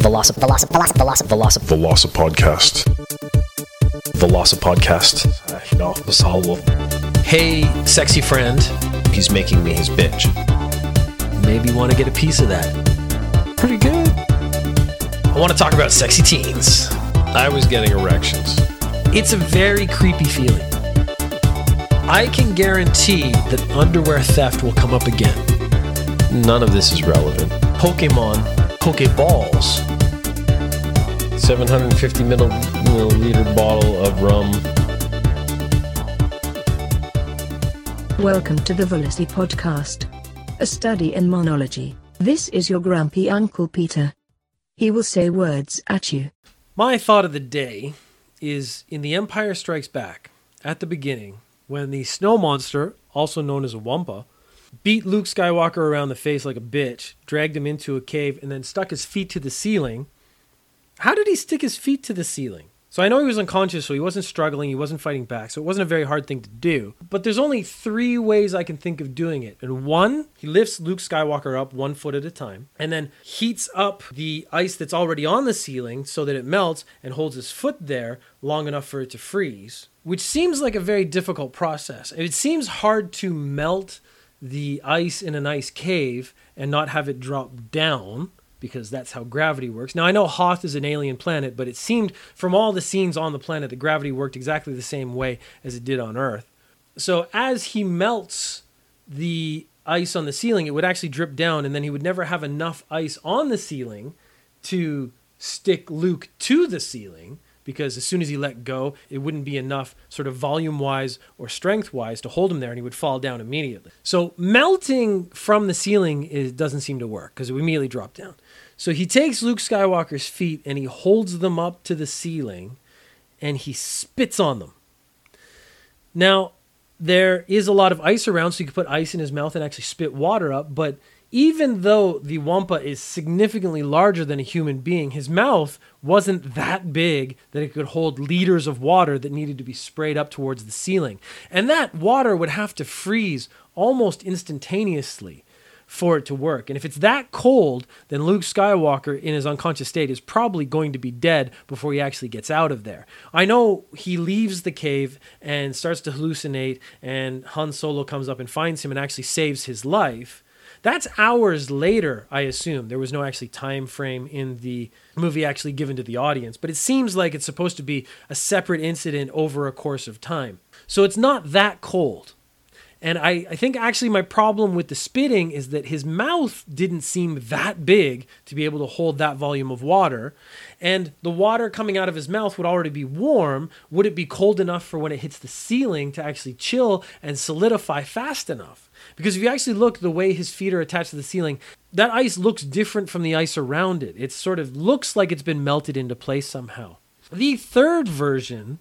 Velocip, Velocip, Velocip, Velocip, Velocip. Veloci Podcast. Veloci Podcast. Uh, you know, the whole Hey, sexy friend, He's making me his bitch. maybe you want to get a piece of that. Pretty good. I want to talk about sexy teens. I was getting erections. It's a very creepy feeling. I can guarantee that underwear theft will come up again. None of this is relevant. Pokemon, Pokeballs. 750 milliliter bottle of rum. Welcome to the Velocity Podcast, a study in monology. This is your grumpy Uncle Peter. He will say words at you. My thought of the day is in The Empire Strikes Back, at the beginning, when the snow monster, also known as a Wampa, beat Luke Skywalker around the face like a bitch, dragged him into a cave, and then stuck his feet to the ceiling. How did he stick his feet to the ceiling? So I know he was unconscious, so he wasn't struggling, he wasn't fighting back, so it wasn't a very hard thing to do. But there's only three ways I can think of doing it. And one, he lifts Luke Skywalker up one foot at a time, and then heats up the ice that's already on the ceiling so that it melts and holds his foot there long enough for it to freeze, which seems like a very difficult process. It seems hard to melt the ice in an ice cave and not have it drop down because that's how gravity works. Now I know Hoth is an alien planet, but it seemed from all the scenes on the planet that gravity worked exactly the same way as it did on Earth. So as he melts the ice on the ceiling, it would actually drip down and then he would never have enough ice on the ceiling to stick Luke to the ceiling because as soon as he let go, it wouldn't be enough, sort of volume wise or strength wise, to hold him there and he would fall down immediately. So melting from the ceiling is, doesn't seem to work because it would immediately drop down. So he takes Luke Skywalker's feet and he holds them up to the ceiling and he spits on them. Now, there is a lot of ice around, so you could put ice in his mouth and actually spit water up. But even though the Wampa is significantly larger than a human being, his mouth wasn't that big that it could hold liters of water that needed to be sprayed up towards the ceiling. And that water would have to freeze almost instantaneously for it to work. And if it's that cold, then Luke Skywalker in his unconscious state is probably going to be dead before he actually gets out of there. I know he leaves the cave and starts to hallucinate, and Han Solo comes up and finds him and actually saves his life. That's hours later, I assume. There was no actually time frame in the movie actually given to the audience, but it seems like it's supposed to be a separate incident over a course of time. So it's not that cold. And I, I think actually my problem with the spitting is that his mouth didn't seem that big to be able to hold that volume of water. And the water coming out of his mouth would already be warm. Would it be cold enough for when it hits the ceiling to actually chill and solidify fast enough? Because if you actually look the way his feet are attached to the ceiling, that ice looks different from the ice around it. It sort of looks like it's been melted into place somehow. The third version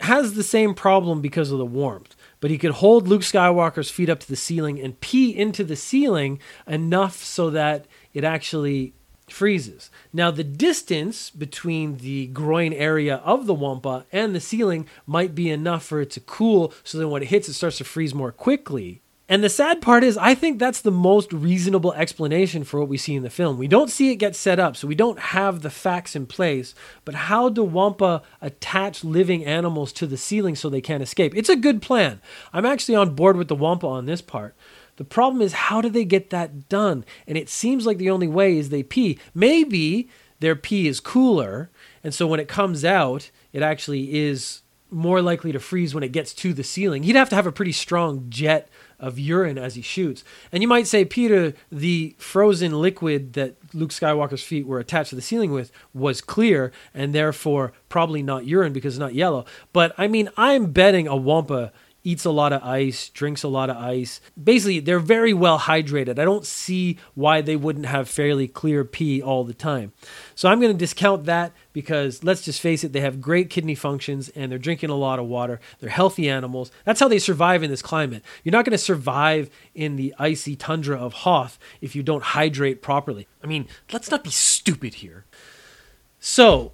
has the same problem because of the warmth but he could hold Luke Skywalker's feet up to the ceiling and pee into the ceiling enough so that it actually freezes. Now, the distance between the groin area of the Wampa and the ceiling might be enough for it to cool so that when it hits, it starts to freeze more quickly. And the sad part is, I think that's the most reasonable explanation for what we see in the film. We don't see it get set up, so we don't have the facts in place. But how do Wampa attach living animals to the ceiling so they can't escape? It's a good plan. I'm actually on board with the Wampa on this part. The problem is, how do they get that done? And it seems like the only way is they pee. Maybe their pee is cooler, and so when it comes out, it actually is more likely to freeze when it gets to the ceiling. He'd have to have a pretty strong jet of urine as he shoots. And you might say, Peter, the frozen liquid that Luke Skywalker's feet were attached to the ceiling with was clear and therefore probably not urine because it's not yellow. But I mean, I'm betting a Wampa eats a lot of ice, drinks a lot of ice. Basically, they're very well hydrated. I don't see why they wouldn't have fairly clear pee all the time. So I'm going to discount that because let's just face it, they have great kidney functions and they're drinking a lot of water. They're healthy animals. That's how they survive in this climate. You're not going to survive in the icy tundra of Hoth if you don't hydrate properly. I mean, let's not be stupid here. So,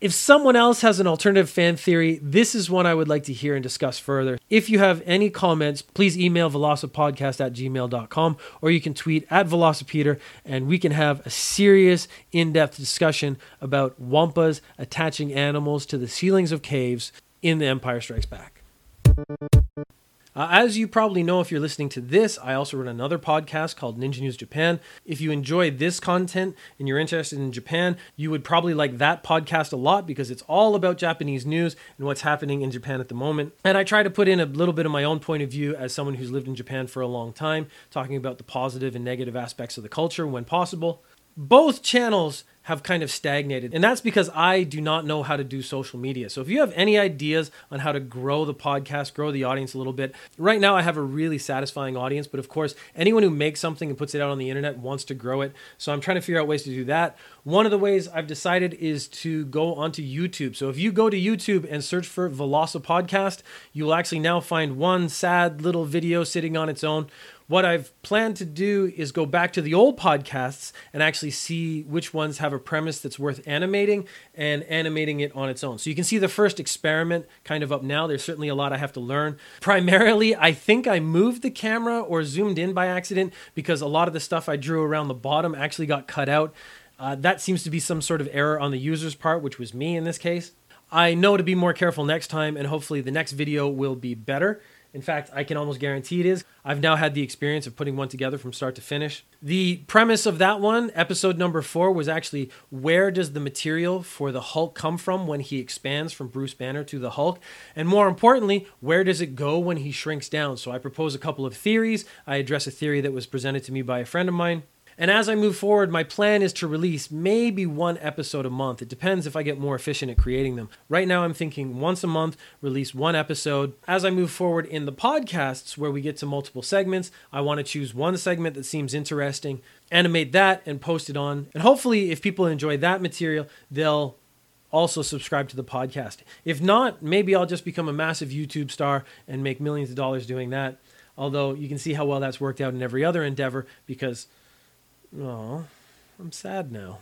If someone else has an alternative fan theory, this is one I would like to hear and discuss further. If you have any comments, please email velocipodcast at gmail.com or you can tweet at velocipeter and we can have a serious, in depth discussion about wampas attaching animals to the ceilings of caves in The Empire Strikes Back. Uh, as you probably know, if you're listening to this, I also run another podcast called Ninja News Japan. If you enjoy this content and you're interested in Japan, you would probably like that podcast a lot because it's all about Japanese news and what's happening in Japan at the moment. And I try to put in a little bit of my own point of view as someone who's lived in Japan for a long time, talking about the positive and negative aspects of the culture when possible. Both channels have kind of stagnated. And that's because I do not know how to do social media. So if you have any ideas on how to grow the podcast, grow the audience a little bit, right now I have a really satisfying audience. But of course, anyone who makes something and puts it out on the internet wants to grow it. So I'm trying to figure out ways to do that. One of the ways I've decided is to go onto YouTube. So if you go to YouTube and search for Veloci Podcast, you will actually now find one sad little video sitting on its own what I've planned to do is go back to the old podcasts and actually see which ones have a premise that's worth animating and animating it on its own. So you can see the first experiment kind of up now. There's certainly a lot I have to learn. Primarily, I think I moved the camera or zoomed in by accident because a lot of the stuff I drew around the bottom actually got cut out. Uh, that seems to be some sort of error on the user's part, which was me in this case. I know to be more careful next time, and hopefully the next video will be better. In fact, I can almost guarantee it is. I've now had the experience of putting one together from start to finish. The premise of that one, episode number four, was actually where does the material for the Hulk come from when he expands from Bruce Banner to the Hulk? And more importantly, where does it go when he shrinks down? So I propose a couple of theories. I address a theory that was presented to me by a friend of mine. And as I move forward, my plan is to release maybe one episode a month. It depends if I get more efficient at creating them. Right now, I'm thinking once a month, release one episode. As I move forward in the podcasts, where we get to multiple segments, I want to choose one segment that seems interesting, animate that, and post it on. And hopefully, if people enjoy that material, they'll also subscribe to the podcast. If not, maybe I'll just become a massive YouTube star and make millions of dollars doing that. Although you can see how well that's worked out in every other endeavor because Oh, I'm sad now.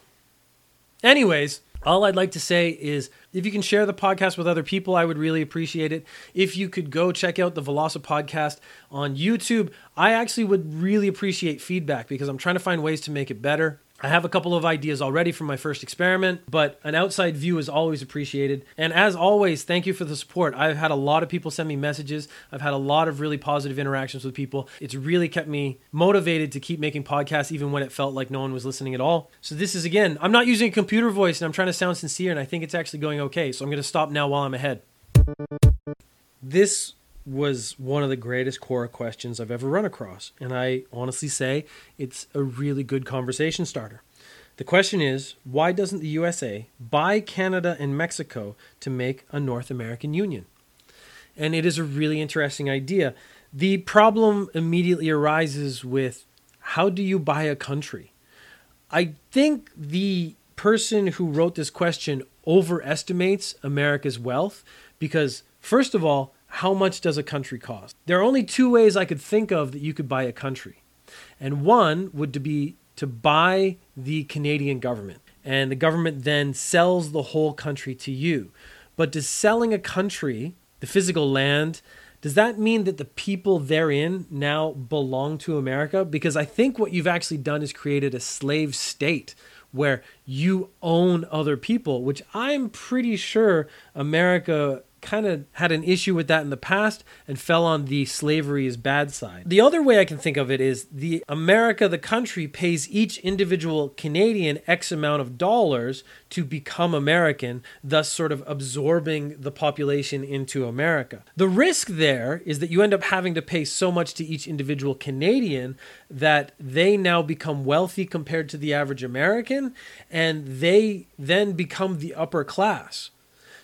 Anyways, all I'd like to say is if you can share the podcast with other people, I would really appreciate it. If you could go check out the Veloci podcast on YouTube, I actually would really appreciate feedback because I'm trying to find ways to make it better. I have a couple of ideas already from my first experiment, but an outside view is always appreciated. And as always, thank you for the support. I've had a lot of people send me messages. I've had a lot of really positive interactions with people. It's really kept me motivated to keep making podcasts even when it felt like no one was listening at all. So this is again, I'm not using a computer voice and I'm trying to sound sincere and I think it's actually going okay. So I'm going to stop now while I'm ahead. This was one of the greatest Quora questions I've ever run across. And I honestly say it's a really good conversation starter. The question is why doesn't the USA buy Canada and Mexico to make a North American Union? And it is a really interesting idea. The problem immediately arises with how do you buy a country? I think the person who wrote this question overestimates America's wealth because, first of all, how much does a country cost? There are only two ways I could think of that you could buy a country. And one would be to buy the Canadian government. And the government then sells the whole country to you. But does selling a country, the physical land, does that mean that the people therein now belong to America? Because I think what you've actually done is created a slave state where you own other people, which I'm pretty sure America kind of had an issue with that in the past and fell on the slavery is bad side. The other way I can think of it is the America, the country, pays each individual Canadian X amount of dollars to become American, thus sort of absorbing the population into America. The risk there is that you end up having to pay so much to each individual Canadian that they now become wealthy compared to the average American and they then become the upper class.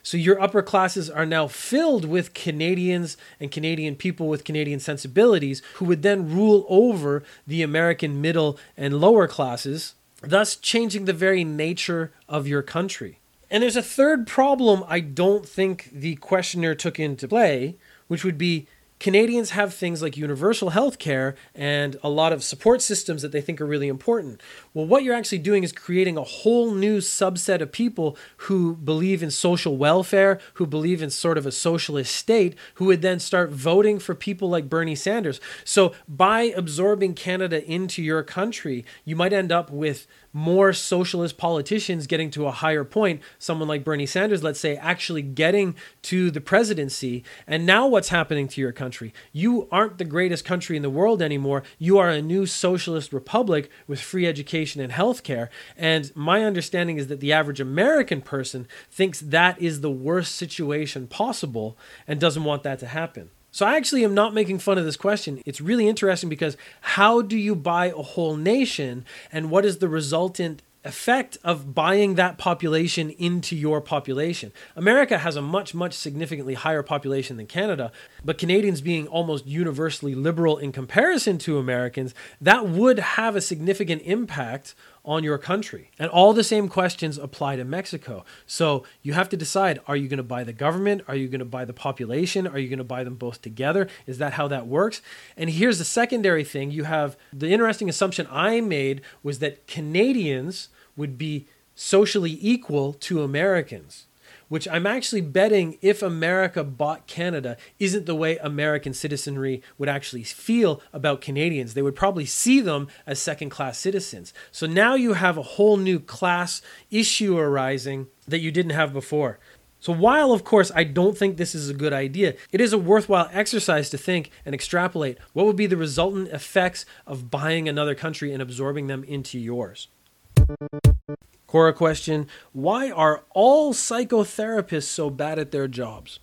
So your upper classes are now filled with Canadians and Canadian people with Canadian sensibilities who would then rule over the American middle and lower classes, thus changing the very nature of your country. And there's a third problem I don't think the questioner took into play, which would be Canadians have things like universal health care and a lot of support systems that they think are really important. Well, what you're actually doing is creating a whole new subset of people who believe in social welfare, who believe in sort of a socialist state, who would then start voting for people like Bernie Sanders. So by absorbing Canada into your country, you might end up with more socialist politicians getting to a higher point, someone like Bernie Sanders, let's say, actually getting to the presidency. And now what's happening to your country? You aren't the greatest country in the world anymore. You are a new socialist republic with free education and healthcare. And my understanding is that the average American person thinks that is the worst situation possible and doesn't want that to happen. So I actually am not making fun of this question. It's really interesting because how do you buy a whole nation and what is the resultant effect of buying that population into your population. America has a much, much significantly higher population than Canada, but Canadians being almost universally liberal in comparison to Americans, that would have a significant impact on your country. And all the same questions apply to Mexico. So you have to decide are you going to buy the government? Are you going to buy the population? Are you going to buy them both together? Is that how that works? And here's the secondary thing you have the interesting assumption I made was that Canadians would be socially equal to Americans which I'm actually betting if America bought Canada isn't the way American citizenry would actually feel about Canadians. They would probably see them as second class citizens. So now you have a whole new class issue arising that you didn't have before. So, while of course I don't think this is a good idea, it is a worthwhile exercise to think and extrapolate what would be the resultant effects of buying another country and absorbing them into yours. Quora question Why are all psychotherapists so bad at their jobs?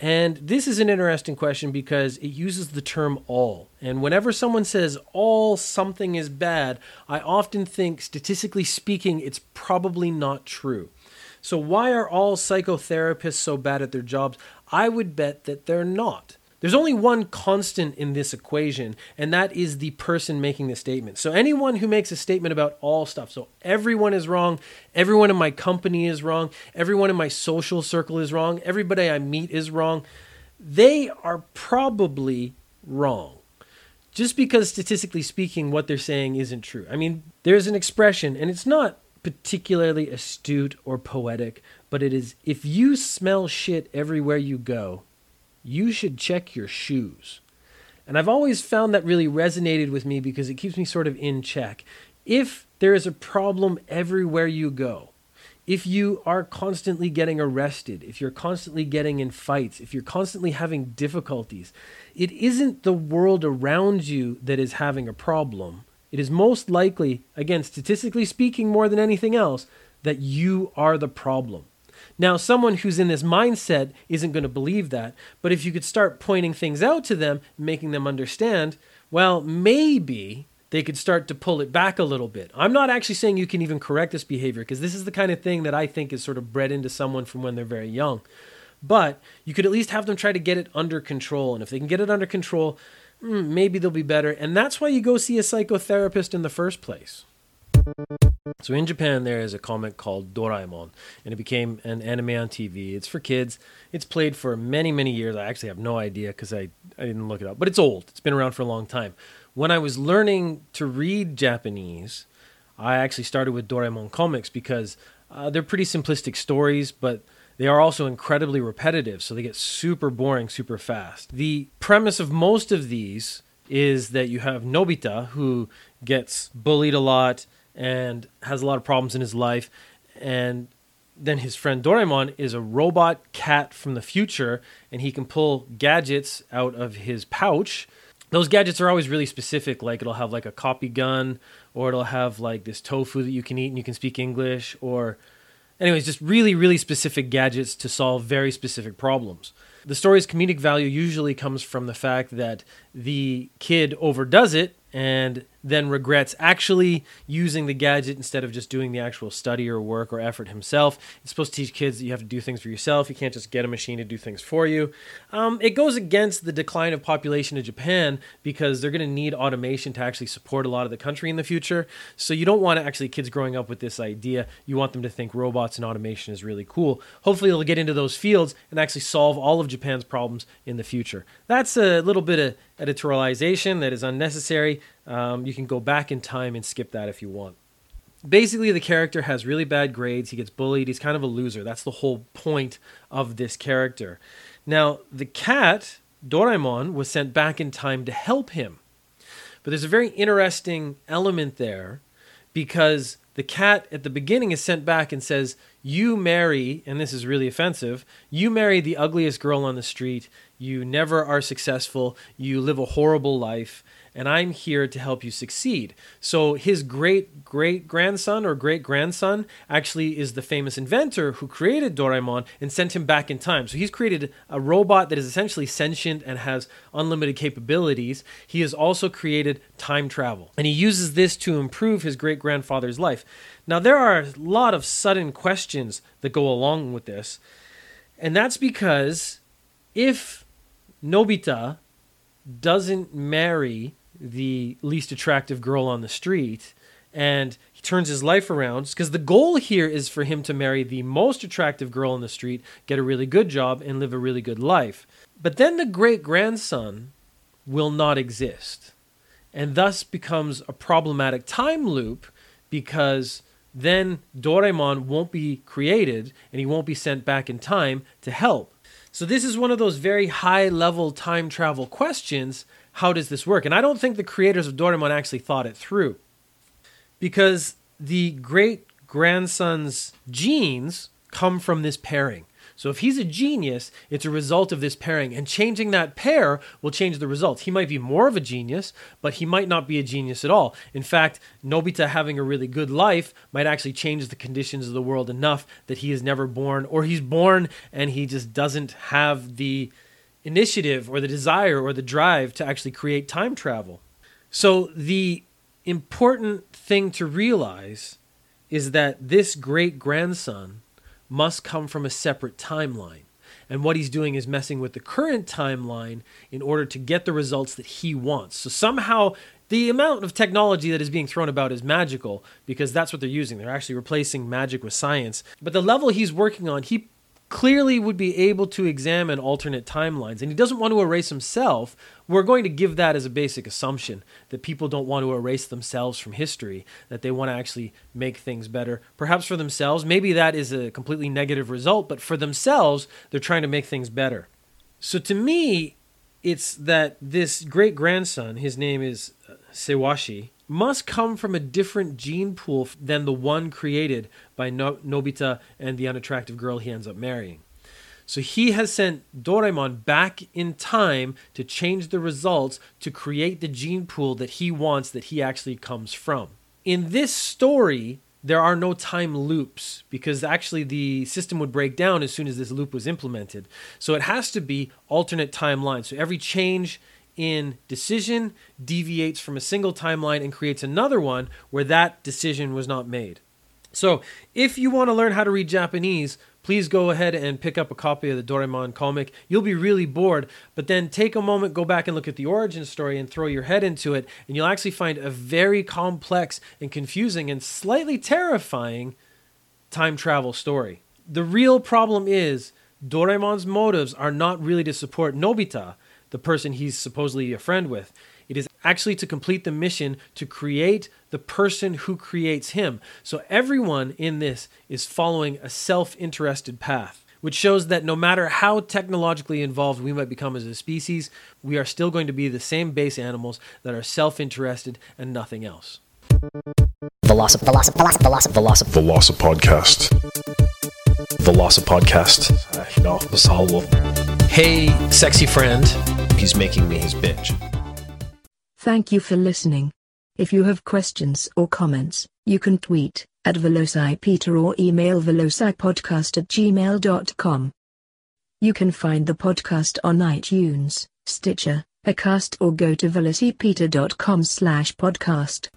And this is an interesting question because it uses the term all. And whenever someone says all something is bad, I often think, statistically speaking, it's probably not true. So, why are all psychotherapists so bad at their jobs? I would bet that they're not. There's only one constant in this equation, and that is the person making the statement. So, anyone who makes a statement about all stuff, so everyone is wrong, everyone in my company is wrong, everyone in my social circle is wrong, everybody I meet is wrong, they are probably wrong. Just because statistically speaking, what they're saying isn't true. I mean, there's an expression, and it's not particularly astute or poetic, but it is if you smell shit everywhere you go, you should check your shoes. And I've always found that really resonated with me because it keeps me sort of in check. If there is a problem everywhere you go, if you are constantly getting arrested, if you're constantly getting in fights, if you're constantly having difficulties, it isn't the world around you that is having a problem. It is most likely, again, statistically speaking, more than anything else, that you are the problem. Now, someone who's in this mindset isn't going to believe that, but if you could start pointing things out to them, making them understand, well, maybe they could start to pull it back a little bit. I'm not actually saying you can even correct this behavior because this is the kind of thing that I think is sort of bred into someone from when they're very young. But you could at least have them try to get it under control. And if they can get it under control, mm, maybe they'll be better. And that's why you go see a psychotherapist in the first place. So in Japan, there is a comic called Doraemon, and it became an anime on TV. It's for kids. It's played for many, many years. I actually have no idea because I, I didn't look it up, but it's old. It's been around for a long time. When I was learning to read Japanese, I actually started with Doraemon comics because uh, they're pretty simplistic stories, but they are also incredibly repetitive, so they get super boring super fast. The premise of most of these is that you have Nobita, who gets bullied a lot and has a lot of problems in his life. And then his friend Doraemon is a robot cat from the future, and he can pull gadgets out of his pouch. Those gadgets are always really specific. Like it'll have like a copy gun, or it'll have like this tofu that you can eat and you can speak English, or anyways, just really, really specific gadgets to solve very specific problems. The story's comedic value usually comes from the fact that the kid overdoes it and then regrets actually using the gadget instead of just doing the actual study or work or effort himself. It's supposed to teach kids that you have to do things for yourself. You can't just get a machine to do things for you. Um, it goes against the decline of population in Japan because they're going to need automation to actually support a lot of the country in the future. So you don't want actually kids growing up with this idea. You want them to think robots and automation is really cool. Hopefully, they'll get into those fields and actually solve all of Japan's problems in the future. That's a little bit of editorialization that is unnecessary. Um, you can go back in time and skip that if you want. Basically, the character has really bad grades. He gets bullied. He's kind of a loser. That's the whole point of this character. Now, the cat, Doraemon, was sent back in time to help him. But there's a very interesting element there because the cat at the beginning is sent back and says, You marry, and this is really offensive, you marry the ugliest girl on the street. You never are successful. You live a horrible life and I'm here to help you succeed. So his great great grandson or great grandson actually is the famous inventor who created Doraemon and sent him back in time. So he's created a robot that is essentially sentient and has unlimited capabilities. He has also created time travel, and he uses this to improve his great grandfather's life. Now there are a lot of sudden questions that go along with this, and that's because if Nobita doesn't marry the least attractive girl on the street and he turns his life around because the goal here is for him to marry the most attractive girl on the street, get a really good job, and live a really good life. But then the great grandson will not exist and thus becomes a problematic time loop because then Doraemon won't be created and he won't be sent back in time to help. So, this is one of those very high level time travel questions how does this work? And I don't think the creators of Doraemon actually thought it through. Because the great grandson's genes come from this pairing. So if he's a genius, it's a result of this pairing, and changing that pair will change the results. He might be more of a genius, but he might not be a genius at all. In fact, Nobita having a really good life might actually change the conditions of the world enough that he is never born, or he's born and he just doesn't have the initiative or the desire or the drive to actually create time travel. So the important thing to realize is that this great grandson must come from a separate timeline. And what he's doing is messing with the current timeline in order to get the results that he wants. So somehow the amount of technology that is being thrown about is magical because that's what they're using. They're actually replacing magic with science. But the level he's working on, he clearly would be able to examine alternate timelines and he doesn't want to erase himself we're going to give that as a basic assumption that people don't want to erase themselves from history that they want to actually make things better perhaps for themselves. Maybe that is a completely negative result but for themselves they're trying to make things better. So to me it's that this great grandson his name is uh, sewashi must come from a different gene pool than the one created by no- Nobita and the unattractive girl he ends up marrying. So he has sent Doraemon back in time to change the results to create the gene pool that he wants that he actually comes from. In this story, there are no time loops because actually the system would break down as soon as this loop was implemented. So it has to be alternate timelines. So every change in decision deviates from a single timeline and creates another one where that decision was not made. So, if you want to learn how to read Japanese, please go ahead and pick up a copy of the Doraemon comic. You'll be really bored, but then take a moment, go back and look at the origin story and throw your head into it, and you'll actually find a very complex and confusing and slightly terrifying time travel story. The real problem is Doraemon's motives are not really to support Nobita the person he's supposedly a friend with. It is actually to complete the mission to create the person who creates him. So everyone in this is following a self interested path, which shows that no matter how technologically involved we might become as a species, we are still going to be the same base animals that are self interested and nothing else. Velocip, Velocip, Velocip, Velocip, Velocip. Velocip Podcast. Velocip Podcast. You know, Basalo. Hey, sexy friend. He's making me his bitch. Thank you for listening. If you have questions or comments, you can tweet at VelociPeter or email velocipodcast at gmail.com. You can find the podcast on iTunes, Stitcher, Acast or go to velocipeter.com slash podcast.